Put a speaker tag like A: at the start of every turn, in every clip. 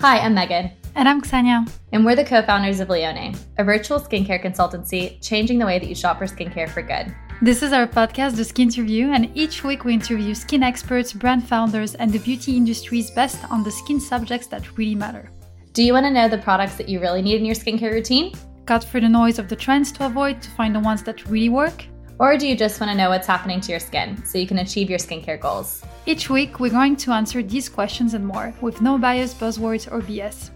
A: Hi, I'm Megan.
B: And I'm Ksenia.
A: And we're the co founders of Lionne, a virtual skincare consultancy changing the way that you shop for skincare for good.
B: This is our podcast, The Skinterview, and each week we interview skin experts, brand founders, and the beauty industry's best on the skin subjects that really matter.
A: Do you want to know the products that you really need in your skincare routine?
B: Cut through the noise of the trends to avoid to find the ones that really work?
A: Or do you just want to know what's happening to your skin so you can achieve your skincare goals?
B: Each week, we're going to answer these questions and more with no bias, buzzwords, or BS.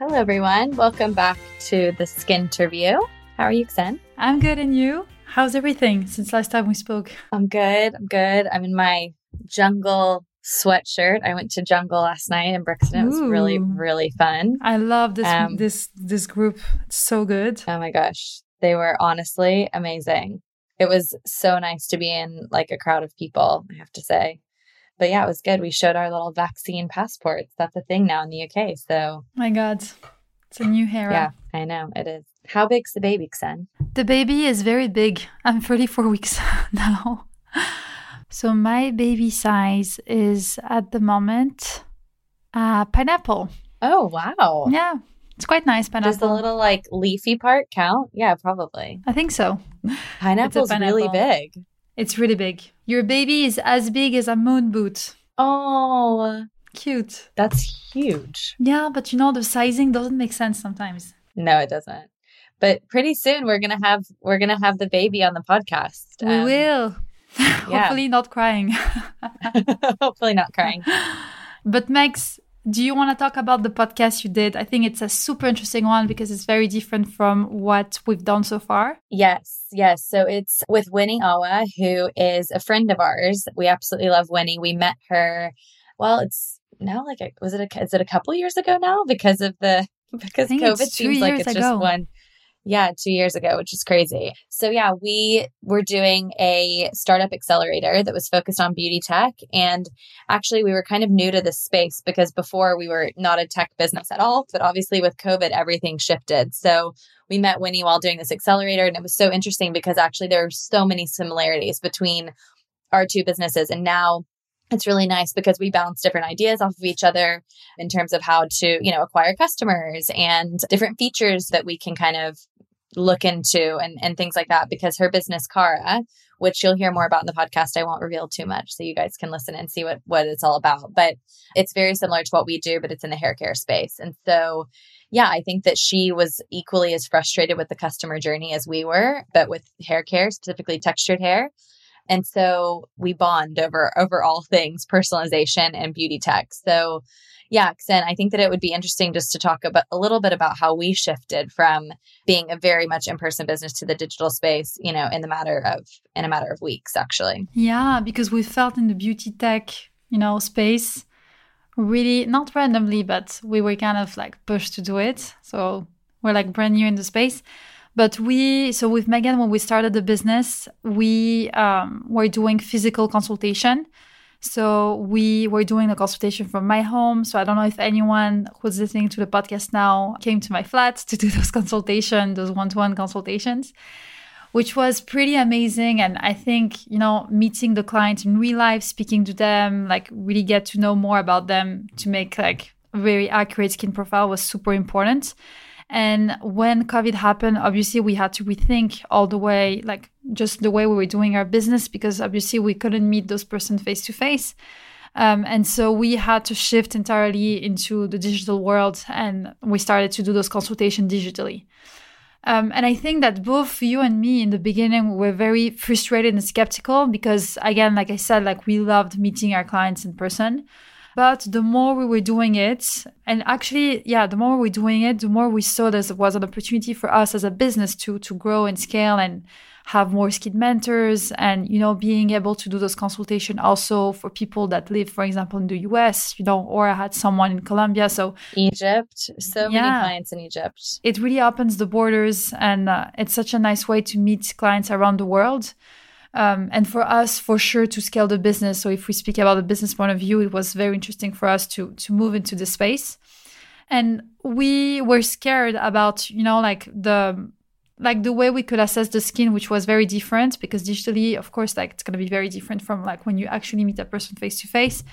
A: Hello, everyone. Welcome back to the Skinterview. How are you, Xen?
B: I'm good, and you? How's everything since last time we spoke?
A: I'm good. I'm good. I'm in my jungle sweatshirt. I went to jungle last night in Brixton. It was
B: Ooh.
A: really, really fun.
B: I love this
A: Um,
B: this this group. It's so good.
A: Oh my gosh. They were honestly amazing. It was so nice to be in like a crowd of people, I have to say. But yeah, it was good. We showed our little vaccine passports. That's a thing now in the UK. So
B: My God, it's a new era.
A: yeah, I know it is. How big's the baby, Xen?
B: The baby is very big. I'm 34 weeks now. So my baby size is at the moment uh, pineapple.
A: Oh wow.
B: Yeah, it's quite nice pineapple.
A: Does the little like leafy part count? Yeah, probably.
B: I think so.
A: Pineapple's really big.
B: It's really big. Your baby is as big as a moon boot.
A: Oh,
B: Cute.
A: that's huge.
B: Yeah, but you know the sizing doesn't make sense sometimes.
A: No, it doesn't. But pretty soon we're gonna have we're gonna have the baby on the podcast.
B: we will. Hopefully not crying.
A: Hopefully not crying.
B: But Megs, do you want to talk about the podcast you did? I think it's a super interesting one because it's very different from what we've done so far.
A: Yes, yes. So it's with Winnie Awa, who is a friend of ours. We absolutely love Winnie. We met her. Well, it's now like a, was it a is it a couple years ago now because of the because COVID seems like it's
B: ago.
A: just one. Yeah, two years ago, which is crazy. So yeah, we were doing a startup accelerator that was focused on beauty tech. And actually we were kind of new to this space because before we were not a tech business at all. But obviously with COVID, everything shifted. So we met Winnie while doing this accelerator. And it was so interesting because actually there are so many similarities between our two businesses. And now it's really nice because we bounce different ideas off of each other in terms of how to, you know, acquire customers and different features that we can kind of look into and, and things like that. Because her business, Carra, which you'll hear more about in the podcast, I won't reveal too much so you guys can listen and see what, what it's all about. But it's very similar to what we do, but it's in the hair care space. And so yeah, I think that she was equally as frustrated with the customer journey as we were, but with hair care, specifically textured hair. And so we bond over over all things personalization and beauty tech. So yeah, Xen, I think that it would be interesting just to talk about a little bit about how we shifted from being a very much in-person business to the digital space, you know, in the matter of in a matter of weeks actually.
B: Yeah, because we felt in the beauty tech, you know, space really not randomly, but we were kind of like pushed to do it. So we're like brand new in the space. But we, so with Megan, when we started the business, we um, were doing physical consultation. So we were doing the consultation from my home. So I don't know if anyone who's listening to the podcast now came to my flat to do those consultation, those one-to-one consultations, which was pretty amazing. And I think, you know, meeting the client in real life, speaking to them, like really get to know more about them to make like a very accurate skin profile was super important. And when COVID happened, obviously we had to rethink all the way, like just the way we were doing our business, because obviously we couldn't meet those person face to face. Um, and so we had to shift entirely into the digital world and we started to do those consultations digitally. Um, and I think that both you and me in the beginning were very frustrated and skeptical because, again, like I said, like we loved meeting our clients in person. But the more we were doing it, and actually, yeah, the more we were doing it, the more we saw this was an opportunity for us as a business to to grow and scale and have more skin mentors and you know being able to do those consultation also for people that live for example in the US you know or I had someone in Colombia. So
A: Egypt, so many clients in Egypt.
B: it really opens the borders and uh, it's such a nice way to meet clients around the world um, and for us for sure to scale the business. So if we speak about the business point of view it was very interesting for us to to move into the space. And we were scared about you know like the like the way we could assess the skin which was very different because digitally of course like it's going to be very different from like when you actually meet a person face to face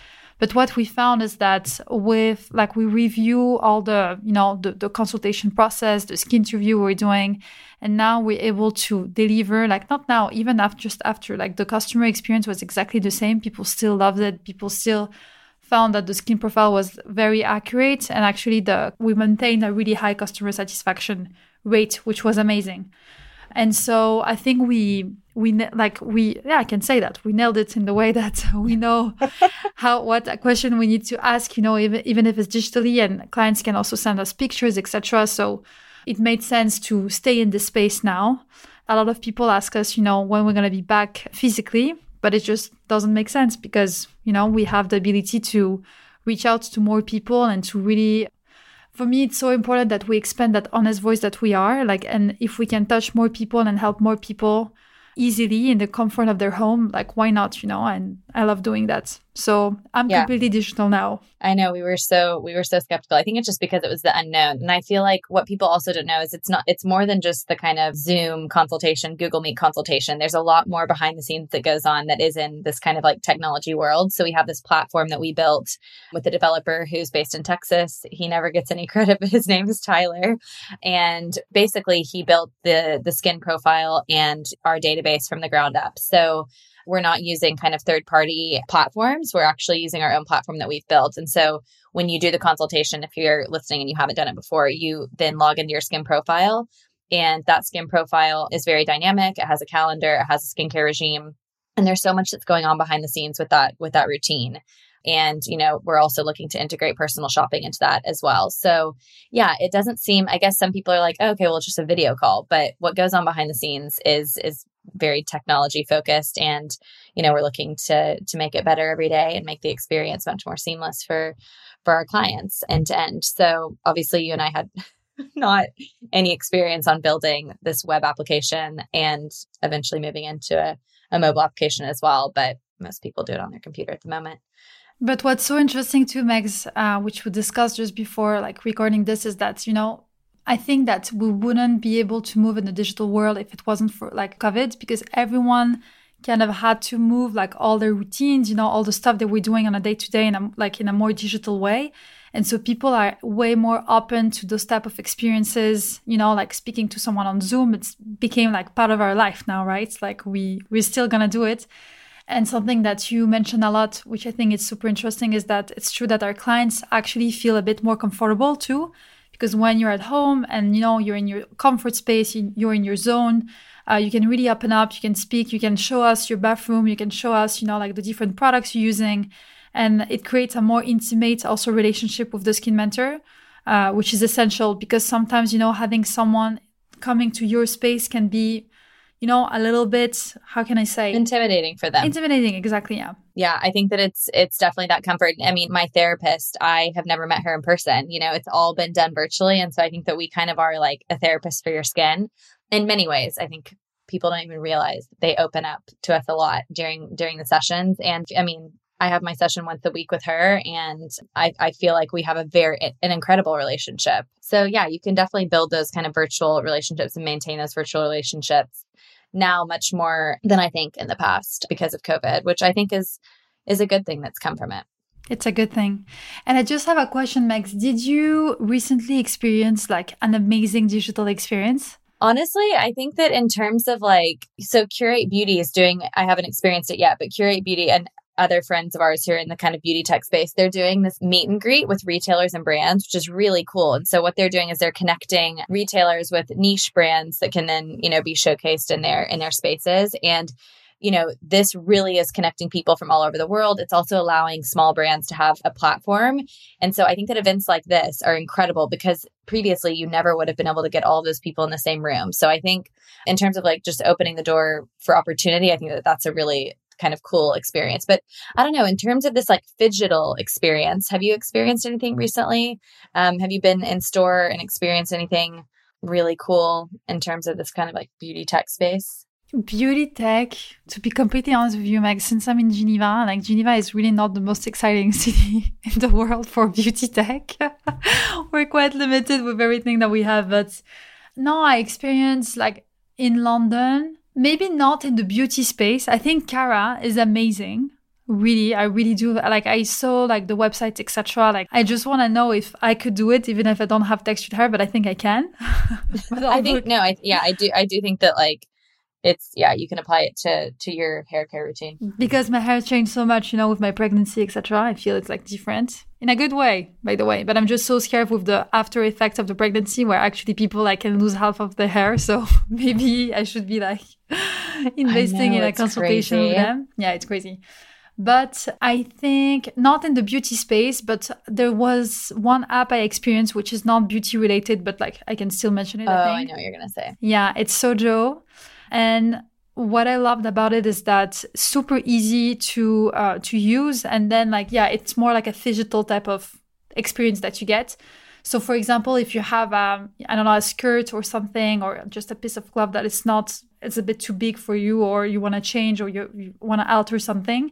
B: But what we found is that with like we review all the, you know, the, the consultation process, the skin review we're doing, and now we're able to deliver like not now, even after just after like the customer experience was exactly the same. People still loved it. People still found that the skin profile was very accurate and actually the we maintained a really high customer satisfaction rate, which was amazing. And so I think we we like we yeah I can say that we nailed it in the way that we know how what question we need to ask you know even even if it's digitally and clients can also send us pictures etc. So it made sense to stay in this space now. A lot of people ask us you know when we're going to be back physically, but it just doesn't make sense because you know we have the ability to reach out to more people and to really for me it's so important that we expand that honest voice that we are like and if we can touch more people and help more people easily in the comfort of their home like why not you know and i love doing that so I'm yeah. completely digital now.
A: I know we were so we were so skeptical. I think it's just because it was the unknown. And I feel like what people also don't know is it's not it's more than just the kind of Zoom consultation, Google Meet consultation. There's a lot more behind the scenes that goes on that is in this kind of like technology world. So we have this platform that we built with a developer who's based in Texas. He never gets any credit, but his name is Tyler. And basically he built the the skin profile and our database from the ground up. So we're not using kind of third party platforms. We're actually using our own platform that we've built. And so when you do the consultation, if you're listening and you haven't done it before, you then log into your skin profile. And that skin profile is very dynamic. It has a calendar, it has a skincare regime. And there's so much that's going on behind the scenes with that with that routine and you know we're also looking to integrate personal shopping into that as well so yeah it doesn't seem i guess some people are like oh, okay well it's just a video call but what goes on behind the scenes is is very technology focused and you know we're looking to to make it better every day and make the experience much more seamless for for our clients end to end. So obviously you and i had not any experience on building this web application and eventually moving into a, a mobile application as well but most people do it on their computer at the moment.
B: But what's so interesting too megs uh, which we discussed just before like recording this is that you know I think that we wouldn't be able to move in the digital world if it wasn't for like COVID because everyone kind of had to move like all their routines, you know, all the stuff that we're doing on a day to day in a, like in a more digital way. And so people are way more open to those type of experiences, you know, like speaking to someone on Zoom, it's became like part of our life now, right? Like we, we're still going to do it. And something that you mentioned a lot, which I think is super interesting, is that it's true that our clients actually feel a bit more comfortable too because when you're at home and you know you're in your comfort space you're in your zone uh, you can really open up you can speak you can show us your bathroom you can show us you know like the different products you're using and it creates a more intimate also relationship with the skin mentor uh, which is essential because sometimes you know having someone coming to your space can be you know, a little bit, how can I say?
A: Intimidating for them.
B: Intimidating, exactly. Yeah.
A: Yeah. I think that it's, it's definitely that comfort. I mean, my therapist, I have never met her in person. You know, it's all been done virtually. And so I think that we kind of are like a therapist for your skin in many ways. I think people don't even realize they open up to us a lot during, during the sessions. And I mean, I have my session once a week with her and I, I feel like we have a very an incredible relationship. So yeah, you can definitely build those kind of virtual relationships and maintain those virtual relationships now much more than I think in the past because of COVID, which I think is is a good thing that's come from it.
B: It's a good thing. And I just have a question, Megs. Did you recently experience like an amazing digital experience?
A: Honestly, I think that in terms of like, so Curate Beauty is doing, I haven't experienced it yet, but Curate Beauty, and other friends of ours who are in the kind of beauty tech space, they're doing this meet and greet with retailers and brands, which is really cool. And so what they're doing is they're connecting retailers with niche brands that can then, you know, be showcased in their in their spaces. And you know, this really is connecting people from all over the world. It's also allowing small brands to have a platform. And so I think that events like this are incredible because previously you never would have been able to get all those people in the same room. So I think in terms of like just opening the door for opportunity, I think that that's a really kind of cool experience. But I don't know, in terms of this like digital experience, have you experienced anything recently? Um, have you been in store and experienced anything really cool in terms of this kind of like beauty tech space?
B: Beauty tech, to be completely honest with you, Meg, since I'm in Geneva, like Geneva is really not the most exciting city in the world for beauty tech. We're quite limited with everything that we have, but no, I experienced like in London, maybe not in the beauty space. I think Carra is amazing. really i really do like i saw like the website etc like i just want to know if i could do it even if i don't have textured hair but i think i can
A: i think no i yeah i do i do think that like it's yeah you can apply it to to your hair care routine mm-hmm.
B: because my hair has changed so much you know with my pregnancy etc i feel it's like different in a good way by the way but i'm just so scared with the after effects of the pregnancy where actually people like can lose half of their hair so maybe i should be like investing know, in a consultation crazy. with them yeah it's crazy but I think not in the beauty space, but there was one app I experienced which is not beauty related, but like I can still mention it.
A: Oh, I, I know what you're gonna say.
B: Yeah, it's Sojo. And what I loved about it is that super easy to uh, to use, and then like yeah, it's more like a digital type of experience that you get. So, for example, if you have um, I don't know a skirt or something, or just a piece of cloth that is not it's a bit too big for you, or you want to change, or you, you want to alter something,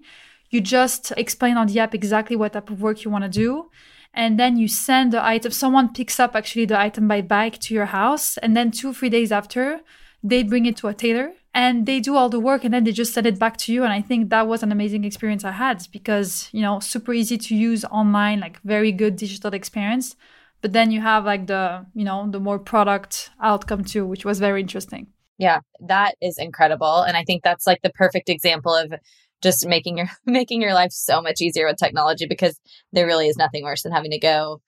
B: you just explain on the app exactly what type of work you want to do, and then you send the item. Someone picks up actually the item by bike to your house, and then two three days after they bring it to a tailor and they do all the work and then they just send it back to you. And i think that was an amazing experience i had because you know super easy to use online like very good digital experience. But then you have like the you know the more product outcome too which was very interesting.
A: Yeah that is incredible. And i think that's like the perfect example of just making your making your life so much easier with technology because there really is nothing worse than having to go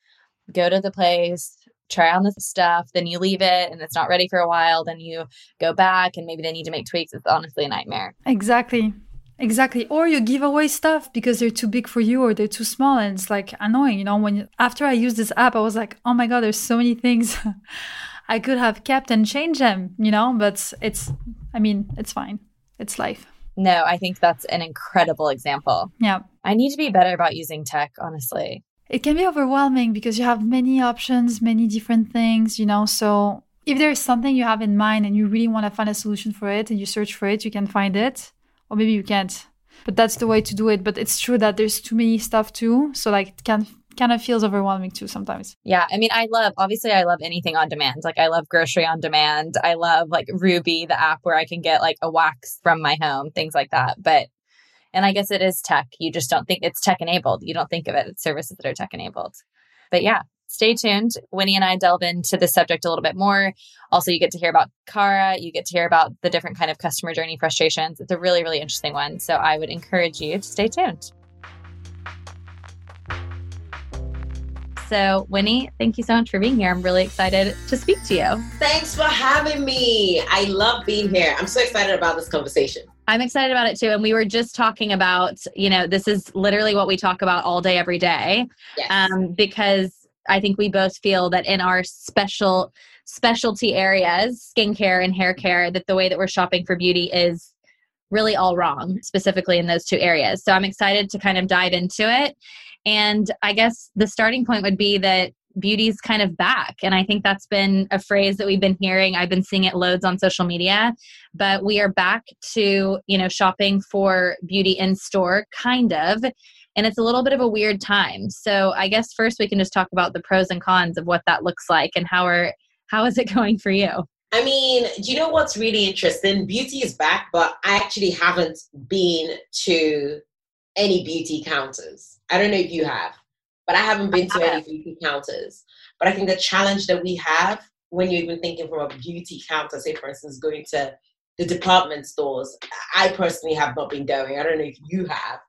A: go to the place try on the stuff, then you leave it and it's not ready for a while, then you go back and maybe they need to make tweaks. It's honestly a nightmare.
B: Exactly. Exactly. Or you give away stuff because they're too big for you or they're too small and it's like annoying, you know, when you, after I used this app I was like, "Oh my god, there's so many things I could have kept and changed them, you know, but it's I mean, it's fine. It's life.
A: No, I think that's an incredible example.
B: Yeah.
A: I need to be better about using tech, honestly
B: it can be overwhelming because you have many options, many different things, you know. So if there's something you have in mind and you really want to find a solution for it and you search for it, you can find it. Or maybe you can't. But that's the way to do it. But it's true that there's too many stuff too. So like it can kind of feels overwhelming too sometimes.
A: Yeah. I mean, I love, obviously, I love anything on demand. Like, I love grocery on demand. I love like Ruuby, the app where I can get like a wax from my home, things like that. But and I guess it is tech. You just don't think it's tech enabled. You don't think of it as services that are tech enabled. But yeah, stay tuned. Winnie and I delve into the subject a little bit more. Also, you get to hear about Carra. You get to hear about the different kind of customer journey frustrations. It's a really, really interesting one. So I would encourage you to stay tuned. So, Winnie, thank you so much for being here. I'm really excited to speak to you.
C: Thanks for having me. I love being here. I'm so excited about this conversation.
A: I'm excited about it too. And we were just talking about, you know, this is literally what we talk about all day, every day. Yes. Um, because I think we both feel that in our special specialty areas, skincare and hair care, that the way that we're shopping for beauty is really all wrong, specifically in those two areas. So I'm excited to kind of dive into it. And I guess the starting point would be that beauty's kind of back. And I think that's been a phrase that we've been hearing. I've been seeing it loads on social media, but we are back to, you know, shopping for beauty in store, kind of. And it's a little bit of a weird time. So I guess first we can just talk about the pros and cons of what that looks like and how are how is it going for you?
C: I mean, do you know what's really interesting? Beauty is back, but I actually haven't been to any beauty counters. I don't know if you have, but I haven't been to any beauty counters. But I think the challenge that we have when you're even thinking from a beauty counter, say for instance, going to the department stores, I personally have not been going. I don't know if you have.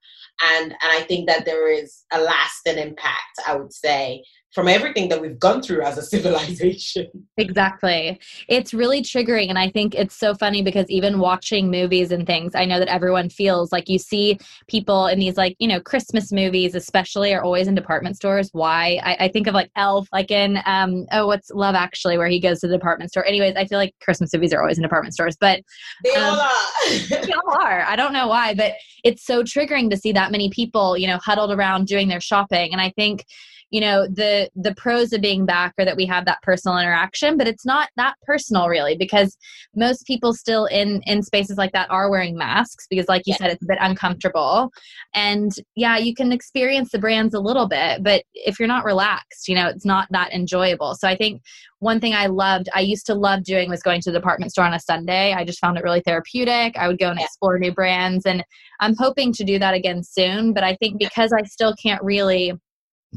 C: And and I think that there is a lasting impact, I would say, from everything that we've gone through as a civilization.
A: Exactly. It's really triggering. And I think it's so funny because even watching movies and things, I know that everyone feels like you see people in these, like, you know, Christmas movies, especially, are always in department stores. Why? I, I think of like Elf, like in, um, oh, what's Love Actually, where he goes to the department store. Anyways, I feel like Christmas movies are always in department stores, but
C: they um, all are.
A: they all are. I don't know why, but it's so triggering to see that many people, you know, huddled around doing their shopping. And I think, you know, the, the pros of being back are that we have that personal interaction but it's not that personal really because most people still in in spaces like that are wearing masks because like you yeah. said it's a bit uncomfortable. And yeah you can experience the brands a little bit but if you're not relaxed you know it's not that enjoyable. So i think one thing i loved i used to love doing was going to the department store on a sunday. I just found it really therapeutic. I would go and yeah. explore new brands and i'm hoping to do that again soon but i think because i still can't really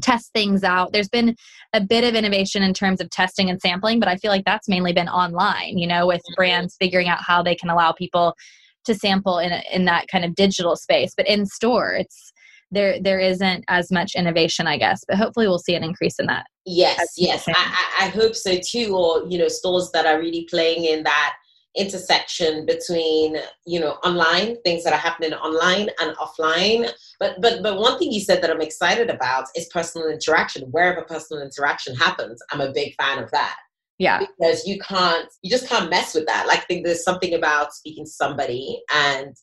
A: test things out. There's been a bit of innovation in terms of testing and sampling, but I feel like that's mainly been online, you know, with mm-hmm. brands figuring out how they can allow people to sample in in that kind of digital space. But in store, it's there there isn't as much innovation, I guess. But hopefully, we'll see an increase in that.
C: Yes, yes, I, I hope so too. Or you know, stores that are really playing in that intersection between you know online things that are happening online and offline. But but but one thing you said that i'm excited about is personal interaction. Wherever personal interaction happens i'm a big fan of that.
A: Yeah.
C: Because you can't you just can't mess with that. Like I think there's something about speaking to somebody and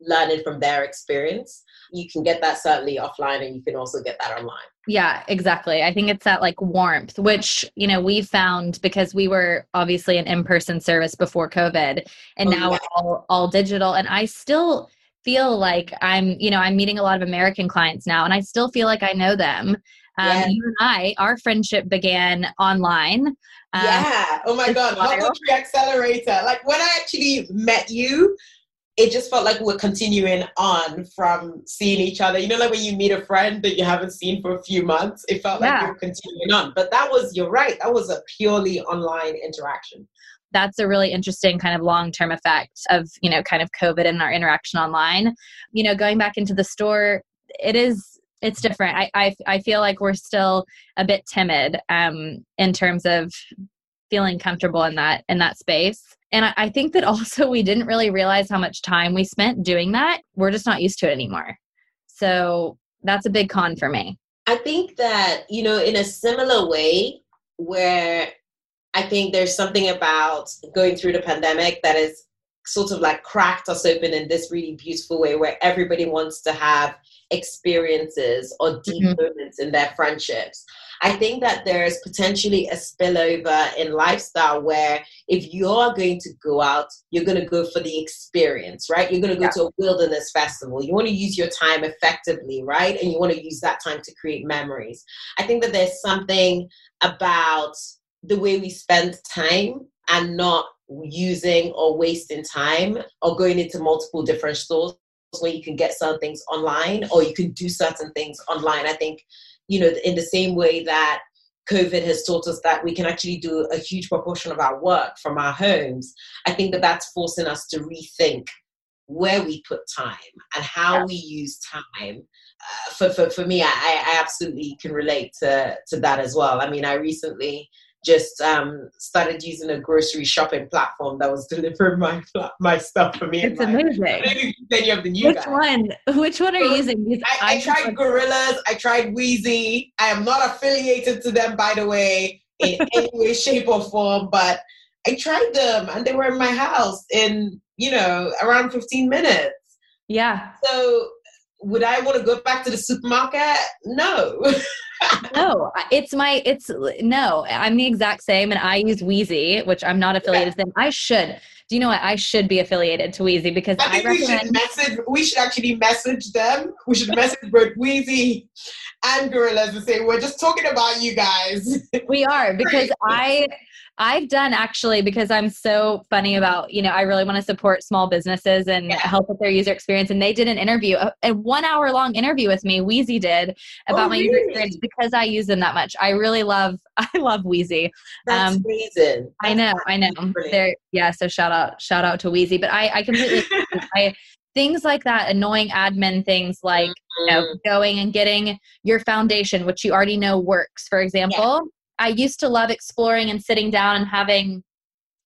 C: learning from their experience you can get that certainly offline and you can also get that online
A: yeah, exactly. I think it's that like warmth, which, you know, we found because we were obviously an in person service before COVID and oh, now yeah. we're all, all digital. And I still feel like I'm, you know, I'm meeting a lot of American clients now and I still feel like I know them. Um. You and I, our friendship began online.
C: Um, yeah. Oh my God. Tree Accelerator. Like when I actually met you, it just felt like we're continuing on from seeing each other. You know, like when you meet a friend that you haven't seen for a few months, it felt yeah. like you're continuing on. But that was, you're right, that was a purely online interaction.
A: That's a really interesting kind of long term effect of, you know, kind of COVID and our interaction online. You know, going back into the store, it is it's different. I, I, I feel like we're still a bit timid um, in terms of feeling comfortable in that in that space and I, I think that also we didn't really realize how much time we spent doing that we're just not used to it anymore so that's a big con for me
C: i think that you know in a similar way where i think there's something about going through the pandemic that is sort of like cracked us open in this really beautiful way where everybody wants to have experiences or deep mm-hmm. moments in their friendships. I think that there's potentially a spillover in lifestyle where if you're going to go out, you're going to go for the experience, right? You're going to go yeah. to a wilderness festival. You want to use your time effectively, right? And you want to use that time to create memories. I think that there's something about the way we spend time and not using or wasting time or going into multiple different stores where you can get certain things online or you can do certain things online. I think, you know, in the same way that COVID has taught us that we can actually do a huge proportion of our work from our homes, I think that that's forcing us to rethink where we put time and how yeah. we use time. Uh, for, for, for me, I, I absolutely can relate to, to that as well. I mean, I recently just um, started using a grocery shopping platform that was delivering my my stuff for me.
A: It's amazing.
C: Any of the new
A: Which
C: guys.
A: one? Which one are you using?
C: I, I, tried Gorillas. I tried Weezy. I am not affiliated to them, by the way, in any way, shape, or form. But I tried them, and they were in my house in you know around 15 minutes.
A: Yeah.
C: So would I want to go back to the supermarket? No.
A: no, it's my it's no. I'm the exact same, and I use Weezy, which I'm not affiliated yeah. with. I should. Do you know what? I should be affiliated to Weezy because I,
C: think I recommend. We should, message, we should actually message them. We should message both Weezy and Gorillas and say we're just talking about you guys.
A: We are because I I've done actually because I'm so funny about, you know, I really want to support small businesses and yeah. help with their user experience. And they did an interview, a, a one hour long interview with me, Weezy did, about oh, my really? user experience because I use them that much. I really love, I love Weezy.
C: That's um, reason.
A: I know, I know. They're, yeah, so shout out, shout out to Weezy. But I, I completely, I, things like that annoying admin things like mm-hmm. you know, mm-hmm. going and getting your foundation which you already know works for example I used to love exploring and sitting down and having,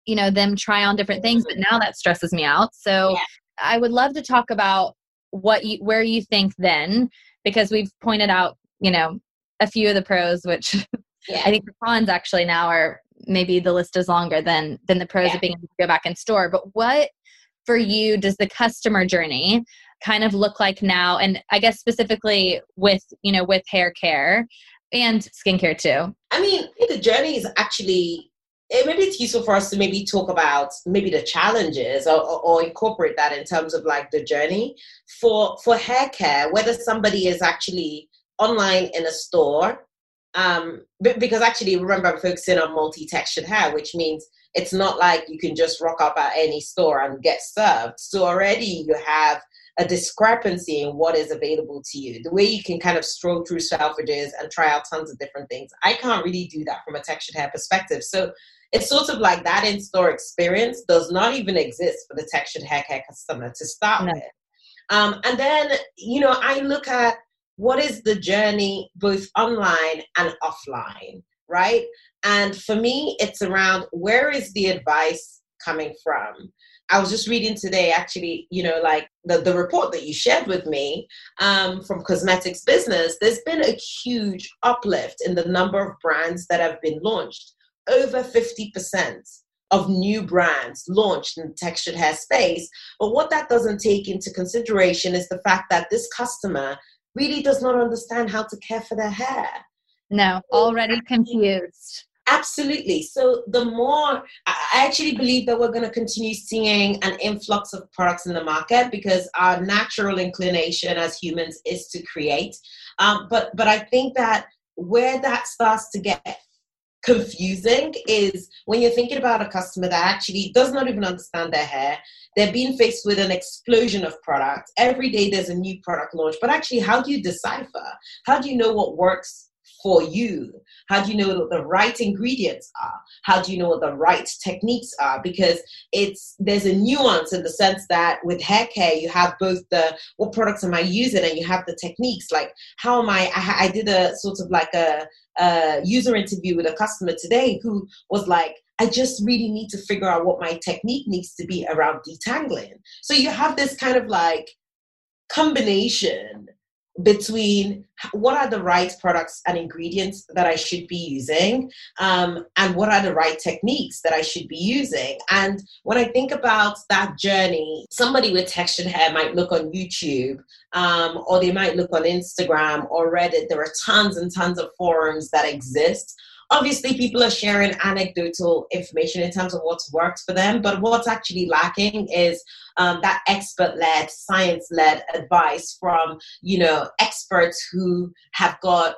A: you know, them try on different things, but now that stresses me out. So yeah. I would love to talk about what you, where you think then, because we've pointed out, you know, a few of the pros, which yeah. I think the cons actually now are maybe the list is longer than than the pros yeah. of being able to go back in store. But what for you does the customer journey kind of look like now? And I guess specifically with, you know, with hair care, and skincare too.
C: I mean, the journey is actually it, maybe it's useful for us to maybe talk about maybe the challenges or, or, or, incorporate that in terms of like the journey for for hair care whether somebody is actually online in a store um, because actually remember i'm focusing on multi-textured hair which means it's not like you can just rock up at any store and get served so already you have a discrepancy in what is available to you. The way you can kind of stroll through Selfridges and try out tons of different things. I can't really do that from a textured hair perspective. So it's sort of like that in-store experience does not even exist for the textured hair care customer to start no. with. Um, and then, you know, I look at what is the journey both online and offline, right? And for me, it's around where is the advice coming from? I was just reading today, actually, you know, like the, the report that you shared with me um, from Cosmetics Business, there's been a huge uplift in the number of brands that have been launched. Over 50% of new brands launched in the textured hair space. But what that doesn't take into consideration is the fact that this customer really does not understand how to care for their hair.
A: No, already confused.
C: Absolutely. So the more I actually believe that we're going to continue seeing an influx of products in the market because our natural inclination as humans is to create. Um, but but I think that where that starts to get confusing is when you're thinking about a customer that actually does not even understand their hair. They're being faced with an explosion of products. Every day there's a new product launch. But actually, how do you decipher? How do you know what works for you? How do you know what the right ingredients are? How do you know what the right techniques are? Because it's there's a nuance in the sense that with hair care you have both the what products am I using and you have the techniques like how am I? I, I did a sort of like a, a user interview with a customer today who was like I just really need to figure out what my technique needs to be around detangling. So you have this kind of like combination between what are the right products and ingredients that I should be using um, and what are the right techniques that I should be using. And when I think about that journey, somebody with textured hair might look on YouTube um, or they might look on Instagram or Reddit. There are tons and tons of forums that exist obviously people are sharing anecdotal information in terms of what's worked for them but what's actually lacking is um, that expert-led science-led advice from you know experts who have got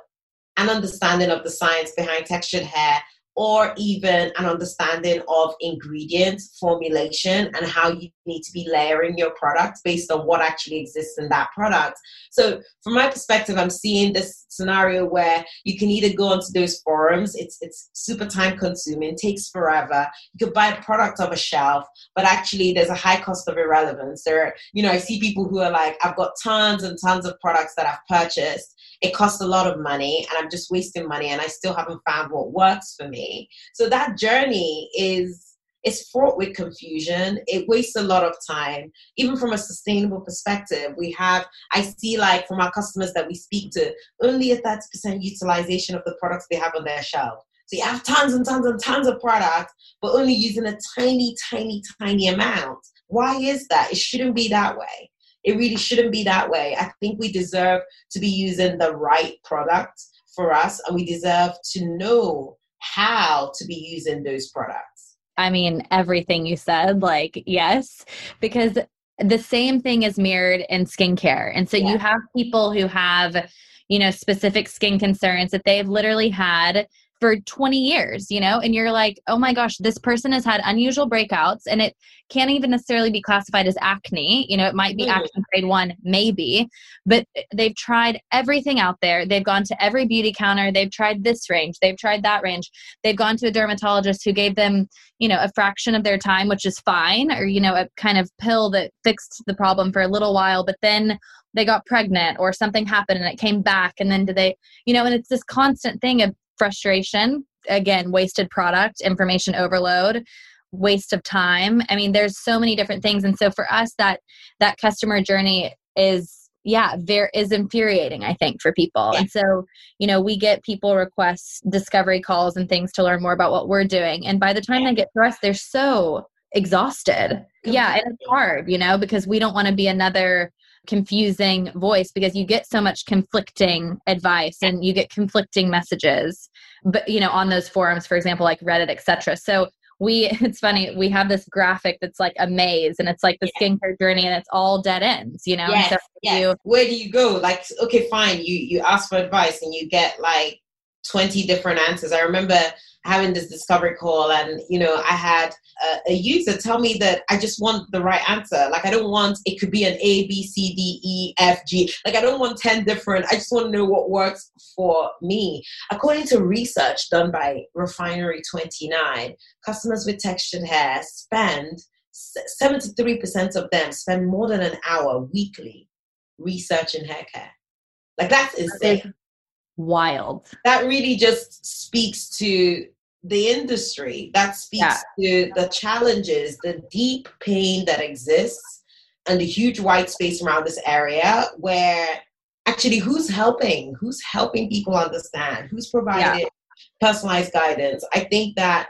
C: an understanding of the science behind textured hair or even an understanding of ingredients formulation and how you need to be layering your product based on what actually exists in that product. So, from my perspective, I'm seeing this scenario where you can either go onto those forums, it's it's super time consuming, takes forever. You could buy a product off a shelf, but actually there's a high cost of irrelevance. There, you know, I see people who are like, I've got tons and tons of products that I've purchased it costs a lot of money and I'm just wasting money and I still haven't found what works for me. So that journey is is fraught with confusion. It wastes a lot of time. Even from a sustainable perspective, we have, I see like from our customers that we speak to, only a 30% utilization of the products they have on their shelf. So you have tons and tons and tons of products, but only using a tiny, tiny, tiny amount. Why is that? It shouldn't be that way. It really shouldn't be that way. I think we deserve to be using the right product for us, and we deserve to know how to be using those products.
A: I mean, everything you said, like, yes, because the same thing is mirrored in skincare. And so yeah. you have people who have, you know, specific skin concerns that they've literally had for 20 years, you know, and you're like, oh my gosh, this person has had unusual breakouts and it can't even necessarily be classified as acne. You know, it might be mm. acne grade one, maybe, but they've tried everything out there. They've gone to every beauty counter. They've tried this range. They've tried that range. They've gone to a dermatologist who gave them, you know, a fraction of their time, which is fine, or, you know, a kind of pill that fixed the problem for a little while, but then they got pregnant or something happened and it came back. And then do they, you know, and it's this constant thing of frustration again wasted product information overload waste of time. I mean there's so many different things. And so for us that that customer journey is yeah there is infuriating i think for people. Yeah. and so you know we get people requests discovery calls and things to learn more about what we're doing. And by the time yeah. they get to us they're so exhausted. Yeah and it's hard you know because we don't want to be another confusing voice because you get so much conflicting advice and you get conflicting messages but you know on those forums for example like reddit etc so we it's funny we have this graphic that's like a maze and it's like the skincare journey and it's all dead ends you know?
C: Yes, so yes. You, where do you go? Like okay fine. You you ask for advice and you get like 20 different answers. I remember having this discovery call and you know i had a, a, user tell me that i just want the right answer. Like i don't want it could be an a b c d e f g. Like i don't want 10 different. I just want to know what works for me. According to research done by refinery 29 customers with textured hair spend 73% of them spend more than an hour weekly researching hair care. Like that's insane
A: wild.
C: That really just speaks to the industry. That speaks yeah. to the challenges, the deep pain that exists, and the huge white space around this area where actually who's helping? Who's helping people understand? Who's providing yeah. personalized guidance? I think that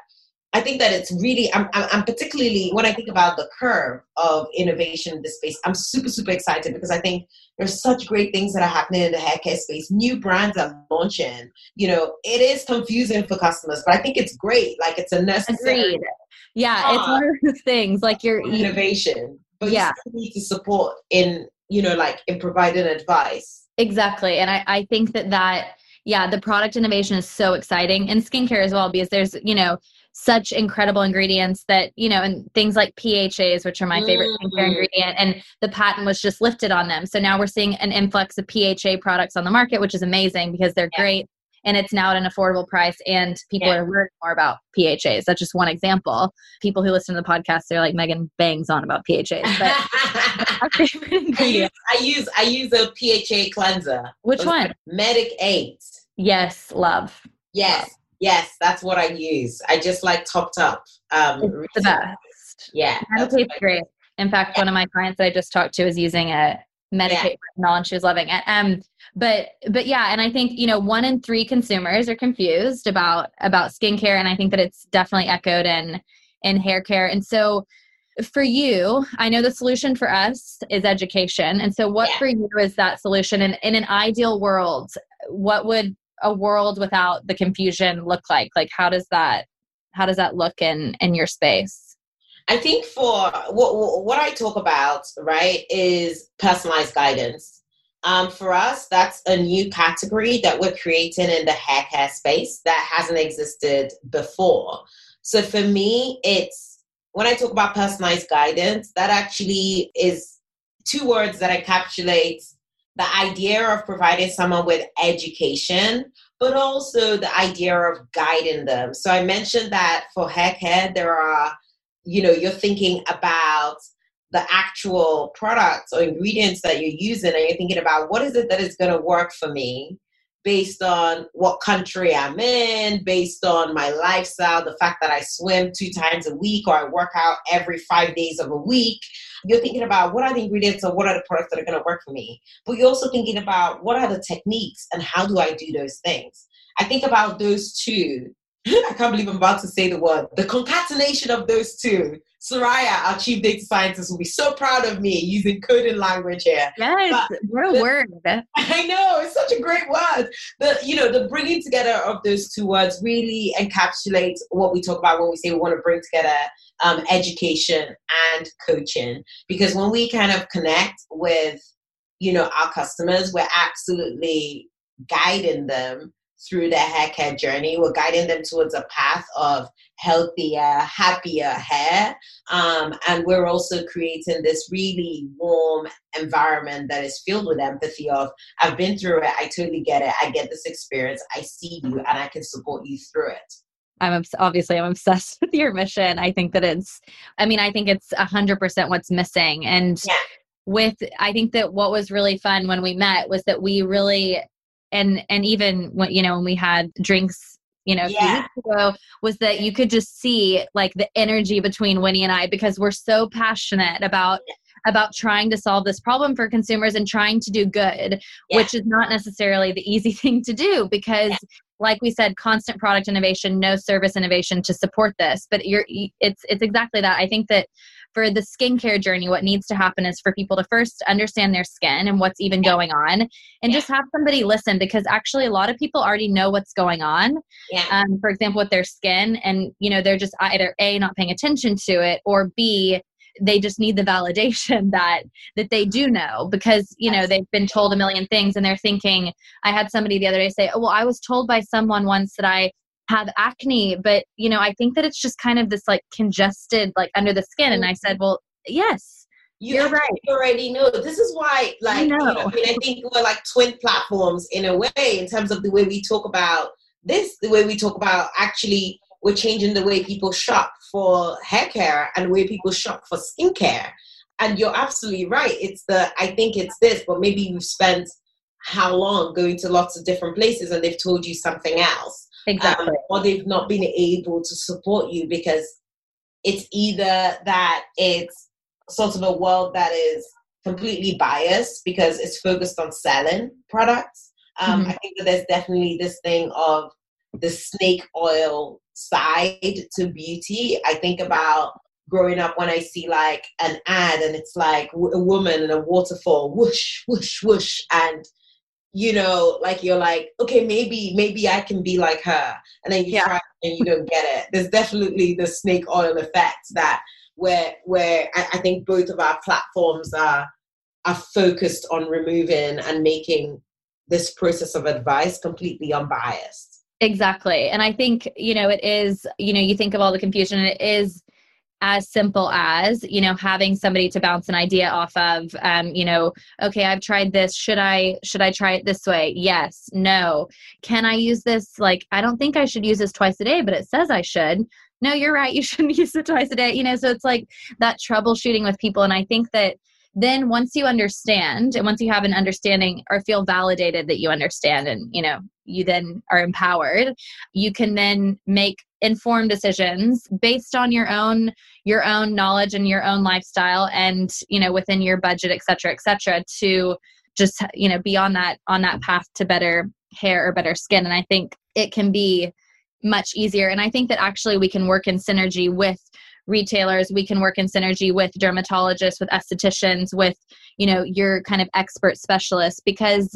C: I think that it's really, I'm, I'm, particularly, when I think about the curve of innovation in this space, I'm super, super excited because I think there's such great things that are happening in the hair care space. New brands are launching. You know, it is confusing for customers, but I think it's great. Like it's a necessary.
A: Agreed. Yeah, it's one of those things like your
C: innovation, but yeah. you need to support in, you know, like in providing advice.
A: Exactly. And I, I think that that, yeah, the product innovation is so exciting and skincare as well because there's, you know, such incredible ingredients that you know and things like phas which are my favorite mm. skincare ingredient and the patent was just lifted on them so now we're seeing an influx of pha products on the market which is amazing because they're yeah. great and it's now at an affordable price and people yeah. are learning more about phas that's just one example people who listen to the podcast they're like megan bangs on about phas but
C: I, use, I use i use a pha cleanser
A: which one
C: Medik8
A: yes love
C: yes love. Yes, that's what I use. I just like topped up. Um,
A: the best.
C: Yeah,
A: tastes great. In fact, yeah. one of my clients that I just talked to is using a Medik8 yeah. and she was loving it. Um, but but yeah, and I think you know one in three consumers are confused about about skincare, and I think that it's definitely echoed in in hair care. And so for you, I know the solution for us is education. And so what yeah. for you is that solution? And in an ideal world, what would a world without the confusion look like? Like how does that how does that look in in your space?
C: I think for what what I talk about, right, is personalized guidance. Um, for us, that's a new category that we're creating in the hair care space that hasn't existed before. So for me, it's when I talk about personalized guidance, that actually is two words that encapsulate the idea of providing someone with education, but also the idea of guiding them. So I mentioned that for care, there are, you know, you're thinking about the actual products or ingredients that you're using and you're thinking about what is it that is going to work for me based on what country I'm in, based on my lifestyle, the fact that I swim two times a week or I work out every five days of a week. You're thinking about what are the ingredients or what are the products that are going to work for me. But you're also thinking about what are the techniques and how do I do those things. I think about those two I can't believe I'm about to say the word. The concatenation of those two. Soraya, our chief data scientist, will be so proud of me using coding language here.
A: Yes, what a word.
C: I know, it's such a great word. The you know, the bringing together of those two words really encapsulates what we talk about when we say we want to bring together um, education and coaching. Because when we kind of connect with, you know, our customers, we're absolutely guiding them through their hair care journey. We're guiding them towards a path of healthier, happier hair. Um, and we're also creating this really warm environment that is filled with empathy of, I've been through it, I totally get it, I get this experience, I see you, and I can support you through it.
A: I'm obviously I'm obsessed with your mission. I think that it's I mean I think it's a hundred percent what's missing and yeah. with I think that what was really fun when we met was that we really and and even when you know when we had drinks you know yeah. ago was that you could just see like the energy between winnie and i because we're so passionate about about trying to solve this problem for consumers and trying to do good yeah. which is not necessarily the easy thing to do because like we said constant product innovation no service innovation to support this but you're it's it's exactly that i think that for the skincare journey, what needs to happen is for people to first understand their skin and what's even going on, and yeah. just have somebody listen because actually a lot of people already know what's going on. Yeah. Um, for example, with their skin, and you know they're just either a not paying attention to it or b they just need the validation that that they do know because you know they've been told a million things and they're thinking i had somebody the other day say oh well i was told by someone once that i have acne but you know i think that it's just kind of this like congested like under the skin and i mm-hmm. said well yes
C: you are right. You already know. This is why, like, you know. You know, I mean, I think we're like twin platforms in a way, in terms of the way we talk about this, the way we talk about actually we're changing the way people shop for hair care and the way people shop for skincare. And you're absolutely right. It's the I think it's this, but maybe you've spent how long going to lots of different places and they've told you something else
A: Exactly. Um,
C: or they've not been able to support you because it's either that it's sort of a world that is completely biased because it's focused on selling products. Um, mm-hmm. I think that there's definitely this thing of the snake oil side to beauty. I think about growing up when I see like an ad and it's like a woman in a waterfall, whoosh, whoosh, whoosh, and you know, like you're like, okay, maybe, maybe I can be like her. And then you yeah. try and you don't get it. There's definitely the snake oil effect that where where I, I think both of our platforms are are focused on removing and making this process of advice completely unbiased.
A: Exactly. And I think, you know, it is, you know, you think of all the confusion, it is as simple as you know having somebody to bounce an idea off of um, you know okay i've tried this. Should i should i try it this way? Yes. No. Can i use this? Like i don't think i should use this twice a day but it says i should. No you're right. You shouldn't use it twice a day. You know so it's like that troubleshooting with people and i think that then once you understand and once you have an understanding or feel validated that you understand and you know you then are empowered you can then make informed decisions based on your own your own knowledge and your own lifestyle and you know within your budget et cetera et cetera to just you know be on that on that path to better hair or better skin. And i think it can be much easier. And i think that actually we can work in synergy with retailers. We can work in synergy with dermatologists with estheticians with you know your kind of expert specialists because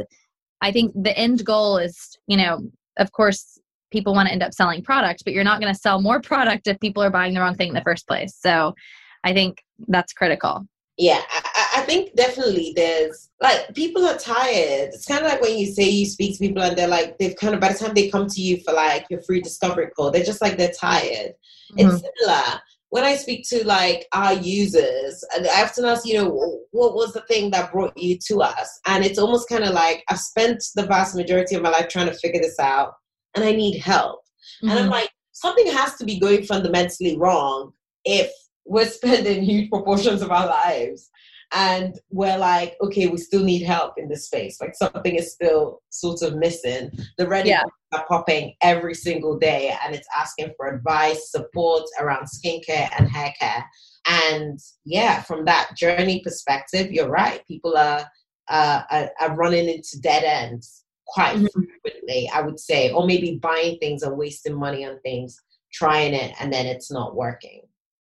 A: i think the end goal is you know of course people want to end up selling product but you're not going to sell more product if people are buying the wrong thing in the first place. So i think that's critical.
C: Yeah I, I, think definitely there's like people are tired. It's kind of like when you say you speak to people and they're like they've kind of by the time they come to you for like your free discovery call they're just like they're tired. Mm-hmm. it's similar. When I speak to like our users, I often ask, you know, what was the thing that brought you to us? And it's almost kind of like I've spent the vast majority of my life trying to figure this out and I need help. Mm-hmm. And I'm mm-hmm. like, something has to be going fundamentally wrong if we're spending huge proportions of our lives and we're like, okay, we still need help in this space. Like something is still sort of missing. The Reddit yeah. are popping every single day, and it's asking for advice, support around skincare and hair care. And yeah, from that journey perspective, you're right. People are uh, are, are running into dead ends quite mm-hmm. frequently, I would say, or maybe buying things and wasting money on things, trying it, and then it's not working.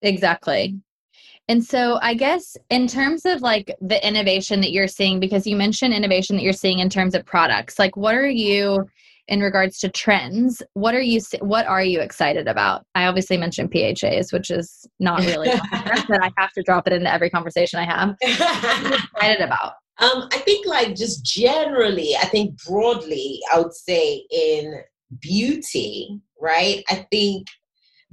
A: Exactly. And so, I guess in terms of like the innovation that you're seeing, because you mentioned innovation that you're seeing in terms of products, like what are you in regards to trends? What are you what are you excited about? I obviously mentioned PHAs, which is not really, but I have to drop it into every conversation I have. excited about?
C: Um, I think like just generally, I think broadly, I would say in beauty, right? I think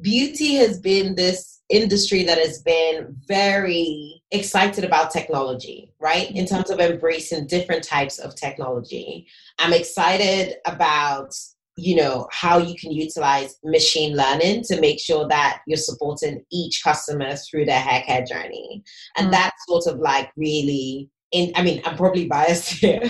C: beauty has been this industry that has been very excited about technology, right? In terms of embracing different types of technology. I'm excited about you know how you can utilize machine learning to make sure that you're supporting each customer through their hair care journey and mm-hmm. that's sort of like really in i mean i'm probably biased here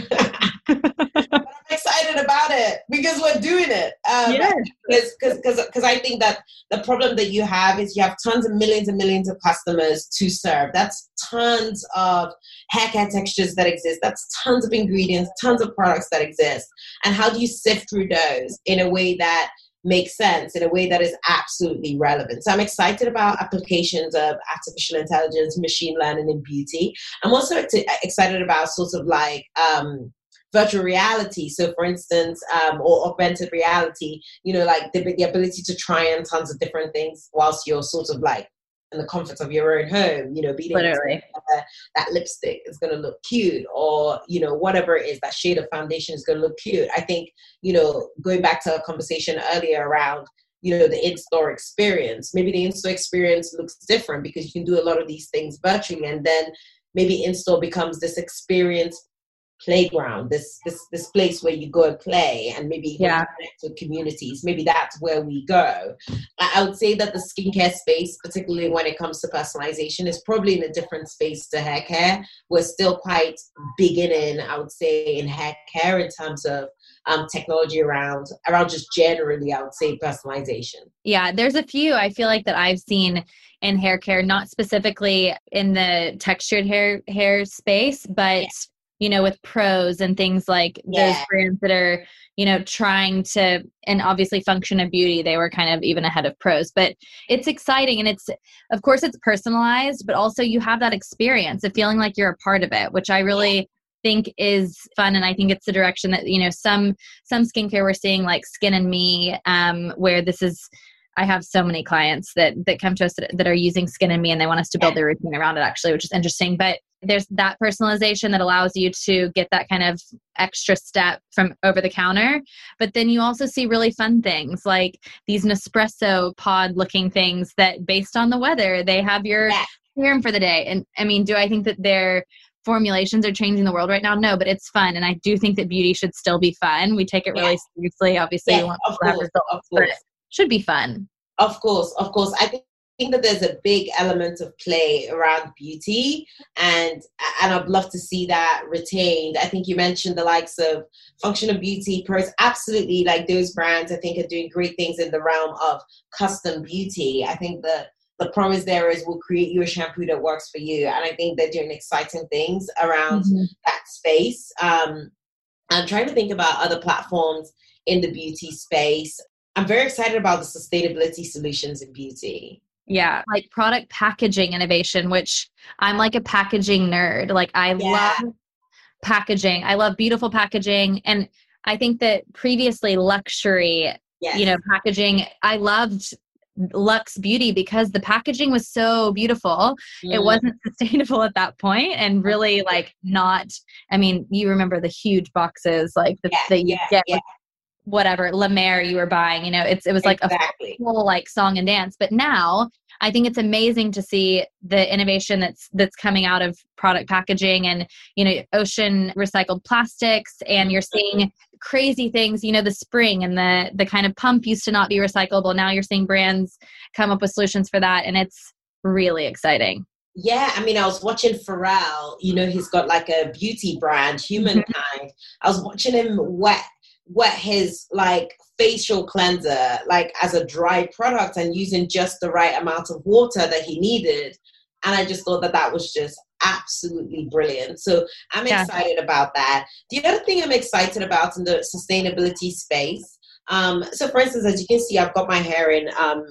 C: I'm excited about it because we're doing it. Um, yeah. Because I think that the problem that you have is you have tons of millions and millions of customers to serve. That's tons of hair care textures that exist. That's tons of ingredients, tons of products that exist. And how do you sift through those in a way that make sense in a way that is absolutely relevant. So I'm excited about applications of artificial intelligence, machine learning in beauty. I'm also excited about sort of like um, virtual reality. So, for instance, um, or augmented reality, you know, like the, the ability to try on tons of different things whilst you're sort of like in the comfort of your own home, you know, being
A: literally
C: uh, that lipstick is going to look cute, or you know, whatever it is, that shade of foundation is going to look cute. I think, you know, going back to a conversation earlier around, you know, the in-store experience. Maybe the in-store experience looks different because you can do a lot of these things virtually, and then maybe in-store becomes this experience playground this this this place where you go and play and maybe
A: yeah.
C: connect with communities. Maybe that's where we go. I, would say that the skincare space particularly when it comes to personalization is probably in a different space to hair care. We're still quite beginning i would say in hair care in terms of um, technology around around just generally i would say personalization.
A: Yeah there's a few i feel like that i've seen in hair care not specifically in the textured hair hair space but yeah you know, with Prose and things like yeah. those brands that are, you know, trying to, and obviously Function of Beauty, they were kind of even ahead of Prose, But it's exciting and it's, of course, it's personalized, but also you have that experience of feeling like you're a part of it, which I really think is fun and i think it's the direction that you know some some skincare we're seeing like skin and me um where this is I have so many clients that that come to us that, that, are using Skin and Me and they want us to build their routine around it actually, which is interesting. But there's that personalization that allows you to get that kind of extra step from over the counter. But then you also see really fun things like these Nespresso pod looking things that based on the weather, they have your yeah. serum for the day. And I mean, do I think that their formulations are changing the world right now? No, but it's fun. And I do think that beauty should still be fun. We take it really yeah. seriously. Obviously,
C: yeah, we want to have results,
A: should be fun.
C: Of course, of course. I think think that there's a big element of play around beauty and and I'd love to see that retained. I think you mentioned the likes of Function of Beauty, Prose, absolutely like those brands I think are doing great things in the realm of custom beauty. I think the the promise there is we'll create you a shampoo that works for you. And I think they're doing exciting things around mm-hmm. that space. Um, I'm trying to think about other platforms in the beauty space. I'm very excited about the sustainability solutions in beauty.
A: Yeah, like product packaging innovation, which I'm like a packaging nerd. Like I yeah. love packaging. I love beautiful packaging and I think that previously luxury, yes. you know, packaging, I loved Luxe Beauty because the packaging was so beautiful. Mm. It wasn't sustainable at that point and really like not I mean, you remember the huge boxes like the, yeah, that you yeah, get yeah whatever La Mer you were buying. You know, it's it was like exactly. a full like song and dance. But now I think it's amazing to see the innovation that's that's coming out of product packaging and you know ocean recycled plastics and you're mm-hmm. seeing crazy things you know the spring and the the kind of pump used to not be recyclable now you're seeing brands come up with solutions for that and it's really exciting
C: yeah, I mean, I was watching Pharrell. You know, he's got like a beauty brand, mm-hmm. Humankind. Mm-hmm. I was watching him wet wet his like facial cleanser like as a dry product and using just the right amount of water that he needed. And i just thought that that was just absolutely brilliant. So i'm yeah. excited about that. The other thing i'm excited about in the sustainability space um, so for instance as you can see i've got my hair in um,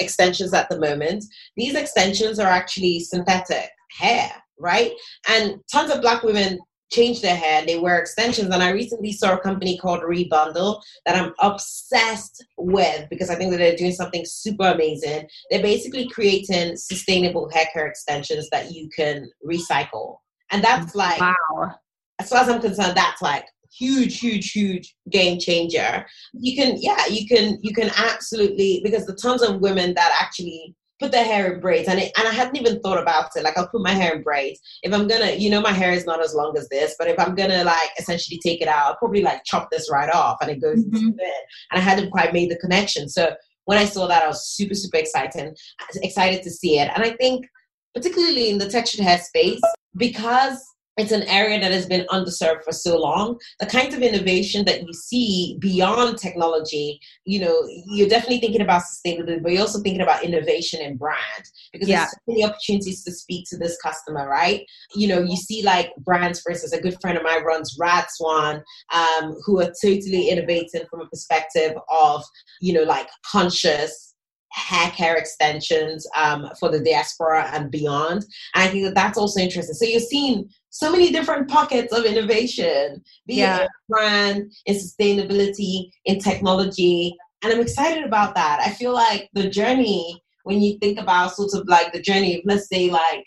C: extensions at the moment. These extensions are actually synthetic hair right? And tons of black women change their hair, they wear extensions. And I recently saw a company called Rebundle that I'm obsessed with because I think that they're doing something super amazing. They're basically creating sustainable hair care extensions that you can recycle. And that's like,
A: wow.
C: as far as I'm concerned, that's like huge huge huge game changer you can yeah you can you can absolutely because the tons of women that actually put the hair in braids and it, and I hadn't even thought about it. Like I'll put my hair in braids. If I'm gonna, you know, my hair is not as long as this, but if I'm gonna like essentially take it out, I'll probably like chop this right off and it goes mm-hmm. into it. And I hadn't quite made the connection. So when I saw that, I was super super excited, excited to see it. And I think particularly in the textured hair space because it's an area that has been underserved for so long. The kinds of innovation that you see beyond technology, you know, you're definitely thinking about sustainability, but you're also thinking about innovation and brand because yeah. there's so many opportunities to speak to this customer, right? You know, you see like brands, for instance, a good friend of mine runs Rad Swan, um, who are totally innovating from a perspective of, you know, like conscious hair care extensions um, for the diaspora and beyond. And I think that that's also interesting. So you're seeing so many different pockets of innovation, be yeah. it in brand, in sustainability, in technology. And I'm excited about that. I feel like the journey, when you think about sort of like the journey let's say, like,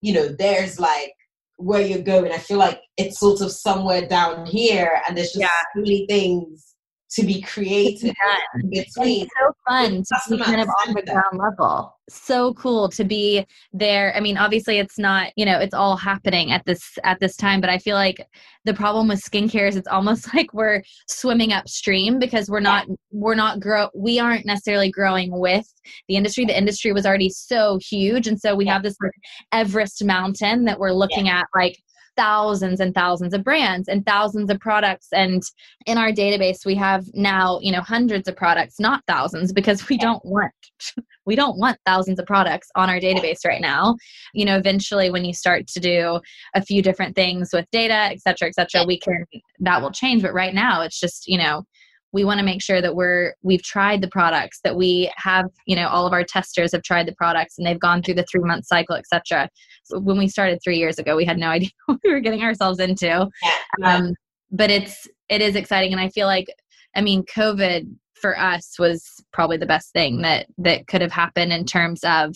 C: you know, there's like where you're going. I feel like it's sort of somewhere down here, and there's just yeah. so many things to be creative.
A: Yeah. It's so fun to be kind of on the ground level. So cool to be there. I mean, obviously it's not, you know, it's all happening at this at this time, but I feel like the problem with skincare is it's almost like we're swimming upstream because we're not yeah. we're not grow we aren't necessarily growing with the industry. The industry was already so huge. And so we yeah. have this like Everest mountain that we're looking yeah. at like thousands and thousands of brands and thousands of products. And in our database we have now you know hundreds of products not thousands because we don't want we don't want thousands of products on our database right now. You know eventually when you start to do a few different things with data et cetera et cetera we can that will change. But right now it's just you know we want to make sure that we're we've tried the products that we have you know all of our testers have tried the products and they've gone through the three month cycle etc so when we started three years ago we had no idea what we were getting ourselves into. Um, but it's it is exciting and i feel like i mean covid for us was probably the best thing that that could have happened in terms of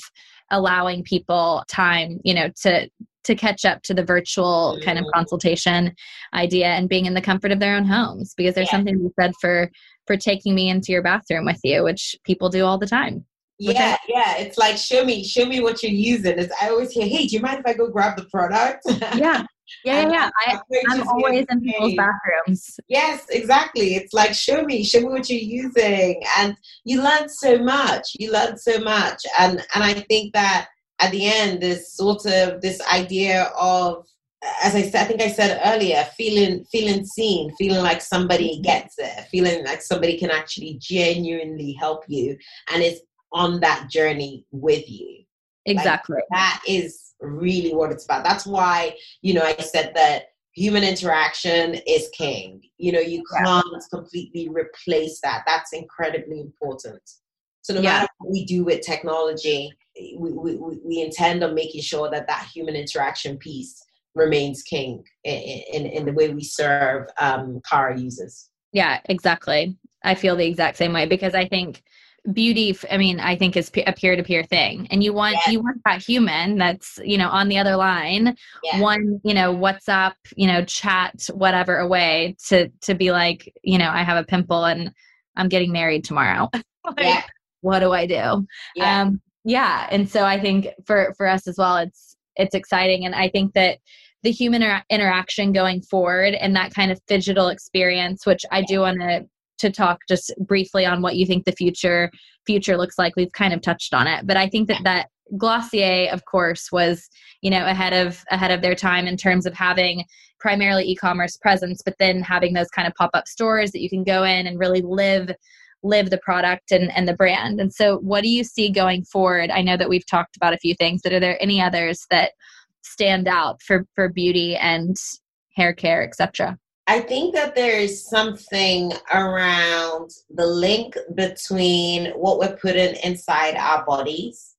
A: allowing people time you know to to catch up to the virtual kind of mm. consultation idea and being in the comfort of their own homes because there's yeah. something to be said for for taking me into your bathroom with you which people do all the time
C: yeah I, yeah it's like show me show me what you're using it's, i always hear hey do you mind if i go grab the product
A: yeah yeah, yeah, yeah. I, am always in people's bathrooms.
C: Yes, exactly. It's like show me, show me what you're using, and you learn so much. You learn so much, and and I think that at the end, this sort of this idea of, as I said, I think I said earlier, feeling feeling seen, feeling like somebody mm-hmm. gets it, feeling like somebody can actually genuinely help you, and is on that journey with you.
A: Exactly.
C: Like, that is really what it's about. That's why you know I said that human interaction is king. You know, you can't completely replace that. That's incredibly important. So no yeah. matter what we do with technology, we, we, we intend on making sure that that human interaction piece remains king in, in, in the way we serve um, Carra users.
A: Yeah, exactly. I feel the exact same way because I think beauty i mean i think is a peer-to-peer thing and you want yes. you want that human that's you know on the other line yes. one you know whatsapp you know chat whatever away to to be like you know i have a pimple and i'm getting married tomorrow like, yeah. What do i do yeah. um yeah and so i think for for us as well it's it's exciting and i think that the human inter- interaction going forward and that kind of digital experience which i do want to to talk just briefly on what you think the future future looks like we've kind of touched on it but i think that that glossier of course was you know ahead of ahead of their time in terms of having primarily e-commerce presence but then having those kind of pop-up stores that you can go in and really live live the product and, and the brand. And so, what do you see going forward? I know that we've talked about a few things, but are there any others that stand out for, for beauty and hair care, etc.?
C: I think that there is something around the link between what we're putting inside our bodies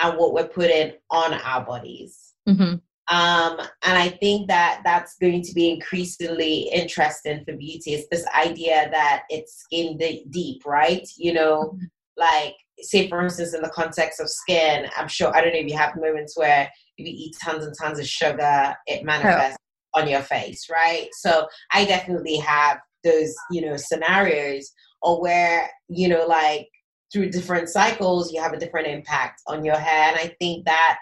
C: and what we're putting on our bodies. Mm-hmm. Um, and I think that that's going to be increasingly interesting for beauty. It's this idea that it's skin deep, right? You know, like say for instance in the context of skin, I'm sure I don't know if you have moments where if you eat tons and tons of sugar, it manifests oh. on your face, right? So I definitely have those, you know, scenarios or where, you know, like through different cycles, you have a different impact on your hair. And I think that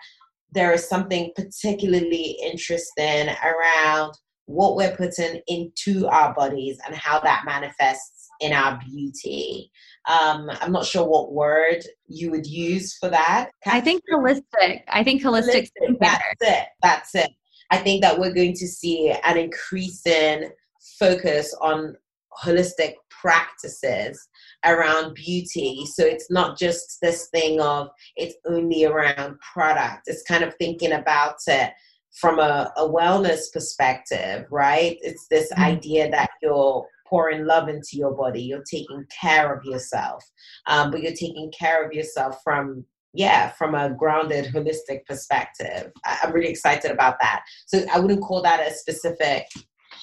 C: there is something particularly interesting around what we're putting into our bodies and how that manifests in our beauty. Um, I'm not sure what word you would use for that.
A: I think holistic. I think holistic. holistic
C: that's it. That's it. I think that we're going to see an increasing focus on holistic practices around beauty. So it's not just this thing of it's only around product. It's kind of thinking about it from a, a wellness perspective, right? It's this mm-hmm. idea that you're pouring love into your body, you're taking care of yourself, um, but you're taking care of yourself from yeah, from a grounded, holistic perspective. I, I'm really excited about that. So I wouldn't call that a specific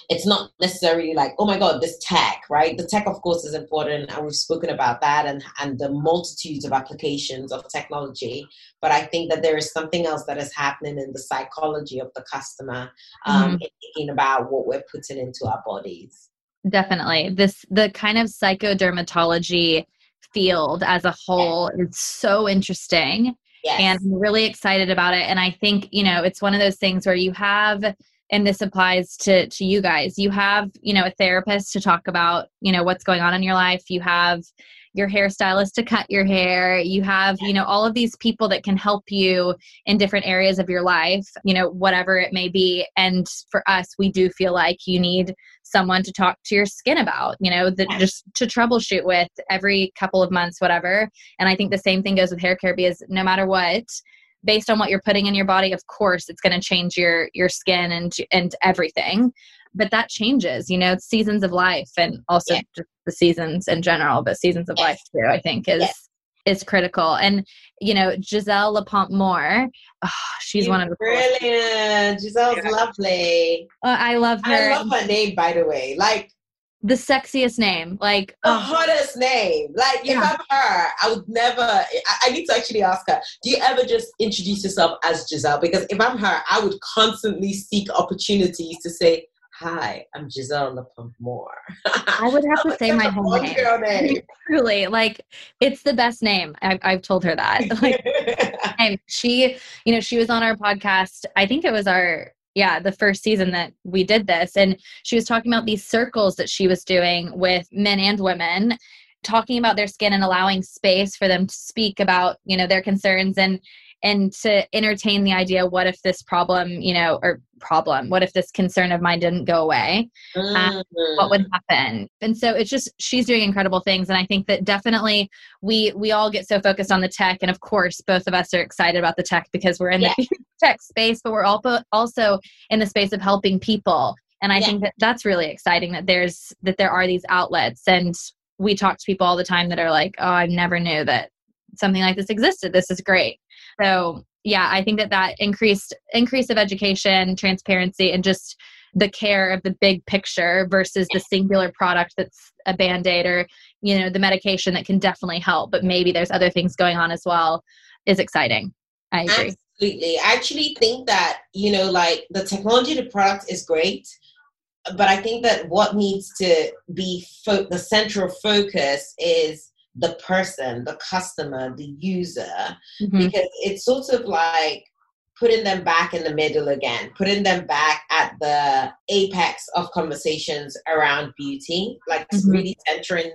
C: it's not necessarily like oh my god this tech right the tech of course is important and we've spoken about that and and the multitudes of applications of technology but i think that there is something else that is happening in the psychology of the customer um mm-hmm. thinking about what we're putting into our bodies
A: definitely this the kind of psychodermatology field as a whole yeah. is so interesting yes. and i'm really excited about it and i think you know it's one of those things where you have and this applies to to you guys. You have you know a therapist to talk about you know what's going on in your life. You have your hairstylist to cut your hair. You have you know all of these people that can help you in different areas of your life you know whatever it may be. And for us we do feel like you need someone to talk to your skin about you know that just to troubleshoot with every couple of months whatever. And i think the same thing goes with hair care because no matter what based on what you're putting in your body of course it's going to change your your skin and and everything. But that changes you know it's seasons of life and also yeah. just the seasons in general but seasons of life too i think is is critical. And you know giselle lapompe moore oh, she's, she's, one of the
C: brilliant. Giselle's lovely.
A: Uh, i love her
C: i love her name by the way. Like
A: the sexiest name, like
C: the oh. hottest name. Like yeah. if I'm her, I would never. I, I, need to actually ask her. Do you ever just introduce yourself as Giselle? Because if I'm her, I would constantly seek opportunities to say, "Hi, I'm Giselle Lapompe Moore."
A: I would have to say my whole name. name. Truly, like it's the best name. I've, I've told her that. Like, and she, you know, she was on our podcast. I think it was our yeah the first season that we did this. And she was talking about these circles that she was doing with men and women talking about their skin and allowing space for them to speak about you know their concerns. And and to entertain the idea what if this problem you know or problem what if this concern of mine didn't go away mm-hmm. um, what would mm. happen and so it's just she's doing incredible things and i think that definitely we we all get so focused on the tech and of course both of us are excited about the tech because we're in yeah. the tech space but we're also also in the space of helping people and i yeah. think that that's really exciting that there's that there are these outlets and we talk to people all the time that are like oh i never knew that something like this existed this is great so yeah, I think that that increased increase of education, transparency, and just the care of the big picture versus the singular product that's a band-aid or you know the medication that can definitely help but maybe there's other things going on as well is exciting. I agree.
C: Absolutely. I actually think that you know like the technology the product is great but i think that what needs to be fo- the central focus is the person, the customer, the user, mm-hmm. because it's sort of like putting them back in the middle again, putting them back at the apex of conversations around beauty, like mm-hmm. really centering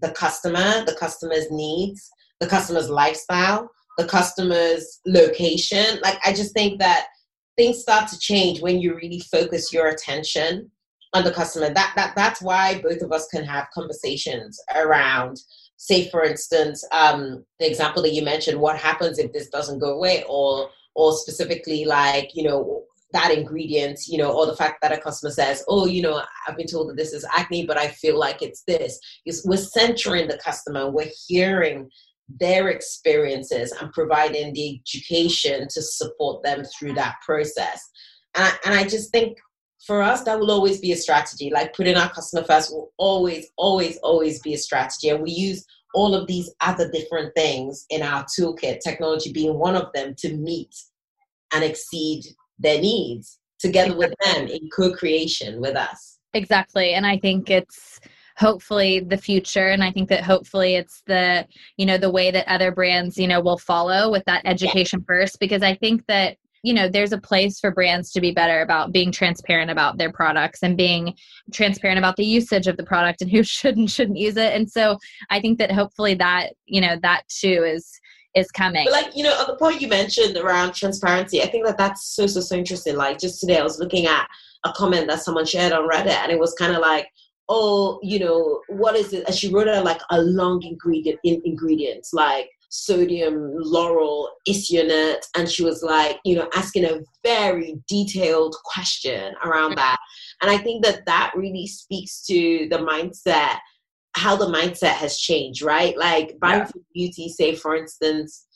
C: the customer, the customer's needs, the customer's lifestyle, the customer's location. Like, I just think that things start to change when you really focus your attention on the customer. That, that that's why both of us can have conversations around say for instance um, the example that you mentioned what happens if this doesn't go away? Or or specifically like you know that ingredient you know or the fact that a customer says oh you know i've been told that this is acne but i feel like it's this. We're centering the customer. We're hearing their experiences and providing the education to support them through that process. And I, and I just think for us, that will always be a strategy. Like putting our customer first will always, always, always be a strategy. And we use all of these other different things in our toolkit, technology being one of them, to meet and exceed their needs together with them in co creation with us.
A: Exactly. And I think it's hopefully the future and i think that hopefully it's the you know the way that other brands you know will follow with that education yeah. first because i think that you know there's a place for brands to be better about being transparent about their products and being transparent about the usage of the product and who should and shouldn't use it and so i think that hopefully that you know that too is is coming.
C: But like you know, on the point you mentioned around transparency, I think that that's so so so interesting. Like just today, I was looking at a comment that someone shared on Reddit, and it was kind of like, oh, you know, what is it? And she wrote out like a long ingredient in ingredients like sodium lauryl isonate and she was like you know asking a very detailed question around mm-hmm. that. And i think that that really speaks to the mindset how the mindset has changed right? Like buying yeah. beauty say for instance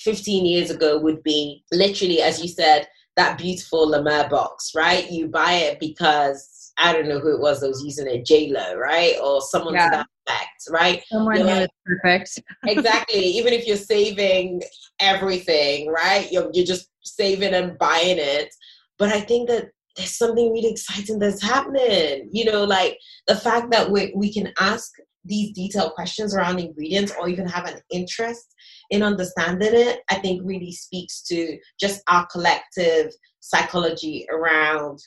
C: 15 years ago would be literally as you said that beautiful La Mer box right? You buy it because I don't know who it was that was using it, J Lo, right, or someone yeah. to that right?
A: Someone who like, perfect.
C: exactly. Even if you're saving everything, right? You're you're just saving and buying it. But I think that there's something really exciting that's happening. You know, like the fact that we we can ask these detailed questions around ingredients or even have an interest in understanding it, I think really speaks to just our collective psychology around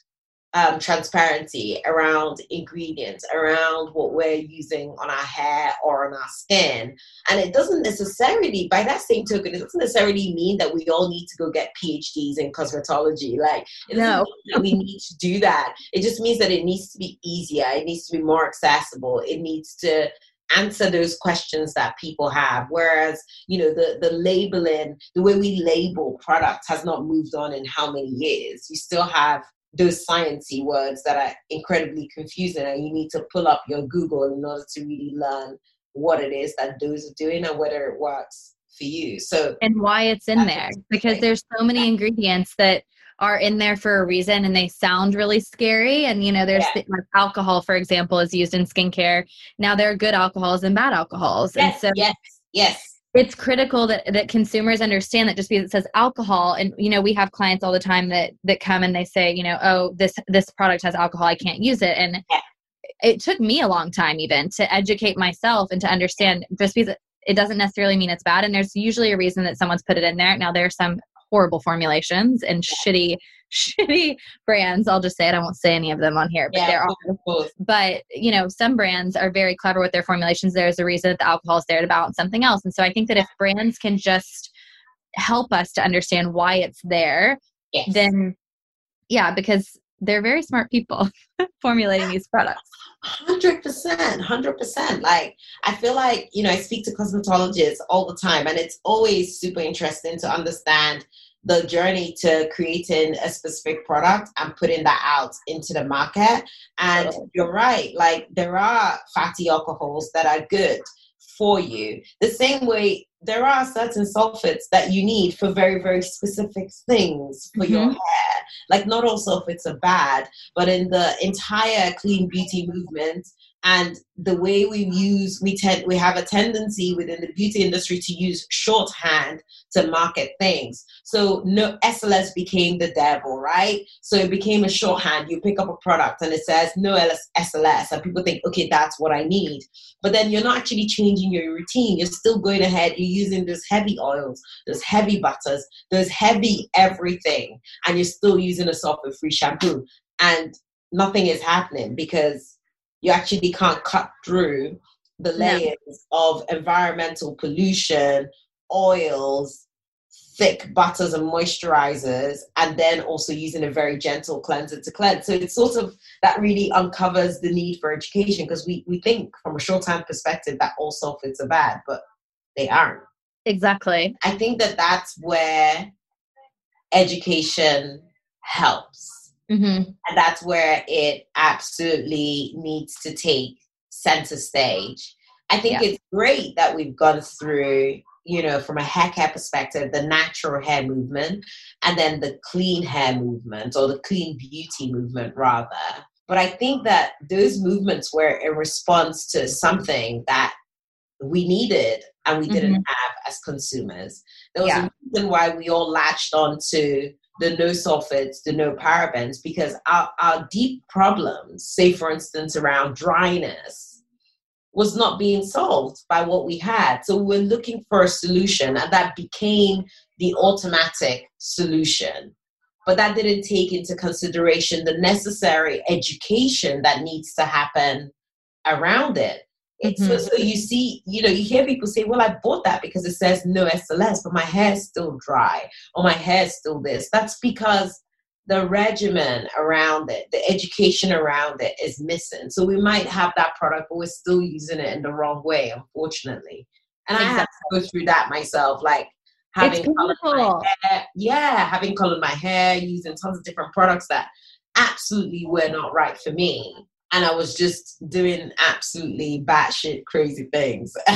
C: um, transparency around ingredients, around what we're using on our hair or on our skin. And it doesn't necessarily, by that same token, it doesn't necessarily mean that we all need to go get PhDs in cosmetology. Like,
A: no,
C: we need to do that. It just means that it needs to be easier, it needs to be more accessible, it needs to answer those questions that people have whereas you know the the labeling the way we label products has not moved on in how many years you still have those sciencey words that are incredibly confusing and you need to pull up your google in order to really learn what it is that those are doing and whether it works for you. So
A: and why it's in there. because there's so many ingredients that are in there for a reason and they sound really scary and you know there's yeah. like alcohol for example is used in skincare. Now there are good alcohols and bad alcohols
C: yes,
A: and so
C: yes yes
A: it's critical that, that consumers understand that just because it says alcohol and you know we have clients all the time that that come and they say you know oh this this product has alcohol i can't use it. And yeah. it took me a long time even to educate myself and to understand just because it doesn't necessarily mean it's bad. And there's usually a reason that someone's put it in there. Now there's some horrible formulations and shitty shitty brands. I'll just say it. I won't say any of them on here but yeah, there are. but you know some brands are very clever with their formulations. There's a reason that the alcohol is there to balance something else. And so i think that if brands can just help us to understand why it's there yes. then yeah because they're very smart people formulating these products.
C: Hundred percent, hundred percent. Like I feel like you know I speak to cosmetologists all the time, and it's always super interesting to understand the journey to creating a specific product and putting that out into the market. And you're right, like there are fatty alcohols that are good for you. The same way there are certain sulfates that you need for very, very specific things for mm-hmm. your hair. Like not all sulfates are bad, but in the entire clean beauty movement, and the way we use we tend we have a tendency within the beauty industry to use shorthand to market things. So no sls became the devil right? So it became a shorthand. You pick up a product and it says no sls and people think okay that's what i need. But then you're not actually changing your routine. You're still going ahead. You're using those heavy oils those heavy butters those heavy everything and you're still using a sulfate free shampoo. And nothing is happening because you actually can't cut through the layers no. of environmental pollution, oils, thick butters and moisturizers, and then also using a very gentle cleanser to cleanse. So it's sort of that really uncovers the need for education because we, we think from a short term perspective that all sulfates are bad, but they aren't.
A: Exactly.
C: I think that that's where education helps Mm-hmm. And that's where it absolutely needs to take center stage. I think yeah. it's great that we've gone through, you know, from a hair care perspective, the natural hair movement and then the clean hair movement or the clean beauty movement, rather. But I think that those movements were in response to something that we needed and we didn't mm-hmm. have as consumers. There was yeah. a reason why we all latched on to the no sulfates, the no parabens, because our, our deep problems, say for instance around dryness, was not being solved by what we had. So we we're looking for a solution, and that became the automatic solution. But that didn't take into consideration the necessary education that needs to happen around it. It's mm-hmm. so, so, you see, you know, you hear people say, "Well, I bought that because it says no SLS, but my hair's still dry or my hair's still this." That's because the regimen around it, the education around it is missing. So we might have that product, but we're still using it in the wrong way, unfortunately. And exactly. I had to go through that myself, like having colored my hair, yeah, having colored my hair, using tons of different products that absolutely were not right for me and I was just doing absolutely batshit crazy things.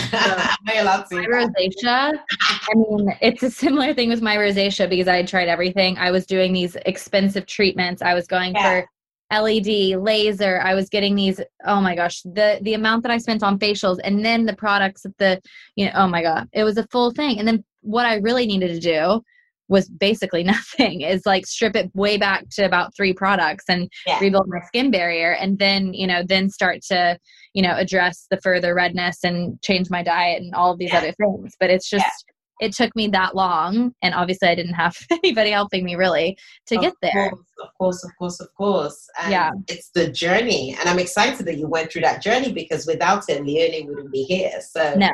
C: My
A: rosacea. I mean, it's a similar thing with my rosacea because I had tried everything. I was doing these expensive treatments. I was going yeah. for LED, laser. I was getting these. Oh my gosh, the the amount that I spent on facials, and then the products at the, you know, oh my god, it was a full thing. And then what I really needed to do was basically nothing is like strip it way back to about three products and yeah. rebuild my skin barrier and then you know then start to you know address the further redness and change my diet and all of these yeah. other things. But it's just yeah. it took me that long and obviously i didn't have anybody helping me really to of get there.
C: course, of course of course of course. And yeah. it's the journey. And i'm excited that you went through that journey because without it Lionne wouldn't be here. So no.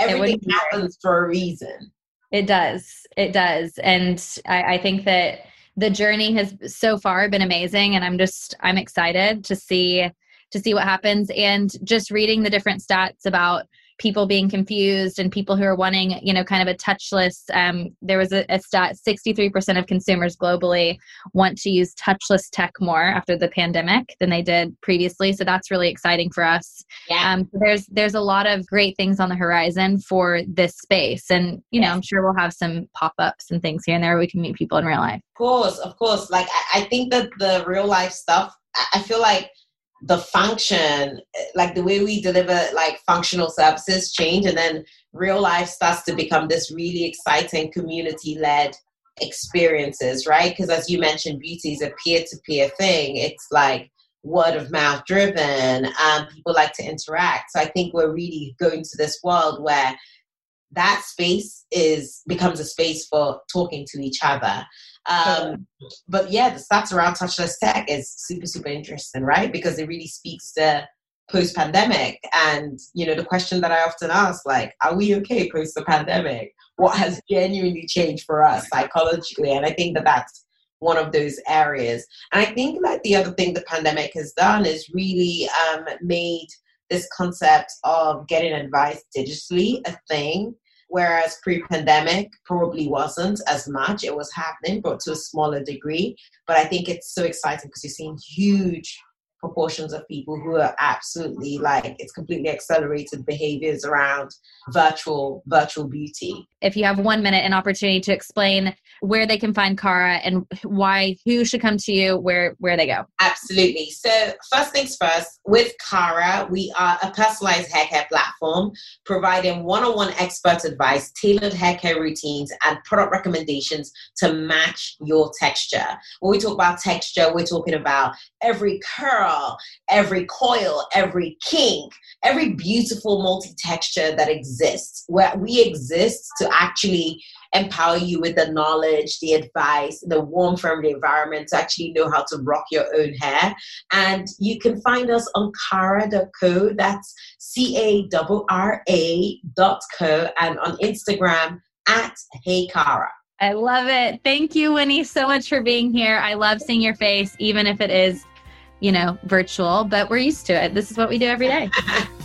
C: Everything happens for a reason
A: it does. It does. And I, I think that the journey has so far been amazing and I'm just I'm excited to see to see what happens and just reading the different stats about people being confused and people who are wanting, you know, kind of a touchless. Um, there was a, a stat: 63% of consumers globally want to use touchless tech more after the pandemic than they did previously. So that's really exciting for us. Yeah. Um, there's there's a lot of great things on the horizon for this space, and you know, I'm sure we'll have some pop ups and things here and there where we can meet people in real life.
C: Of course, of course. Like I, I think that the real life stuff. I feel like the function like the way we deliver like functional services change and then real life starts to become this really exciting community led experiences right? Because as you mentioned beauty is a peer-to-peer thing. It's like word of mouth driven and people like to interact. So i think we're really going to this world where that space is becomes a space for talking to each other um, but yeah, the stats around touchless tech is super, super interesting, right? Because it really speaks to post pandemic. And, you know, the question that I often ask, like, are we okay post the pandemic? What has genuinely changed for us psychologically? And I think that that's one of those areas. And I think that the other thing the pandemic has done is really um, made this concept of getting advice digitally a thing whereas pre-pandemic probably wasn't as much. It was happening, but to a smaller degree. But I think it's so exciting because you're seeing huge proportions of people who are absolutely like it's completely accelerated behaviors around virtual virtual beauty.
A: If you have one minute an opportunity to explain where they can find Carra and why who should come to you where where they go.
C: Absolutely. So first things first with Carra we are a personalized hair care platform providing one-on-one expert advice tailored hair care routines and product recommendations to match your texture. When we talk about texture we're talking about every curl, every coil, every kink, every beautiful multi texture that exists, where we exist to actually empower you with the knowledge, the advice, the warm, friendly environment to actually know how to rock your own hair. And you can find us on cara.co, that's C A R A dot co, and on Instagram at Hey Carra.
A: I love it. Thank you, Winnie, so much for being here. I love seeing your face, even if it is, you know, virtual, but we're used to it. This is what we do every day.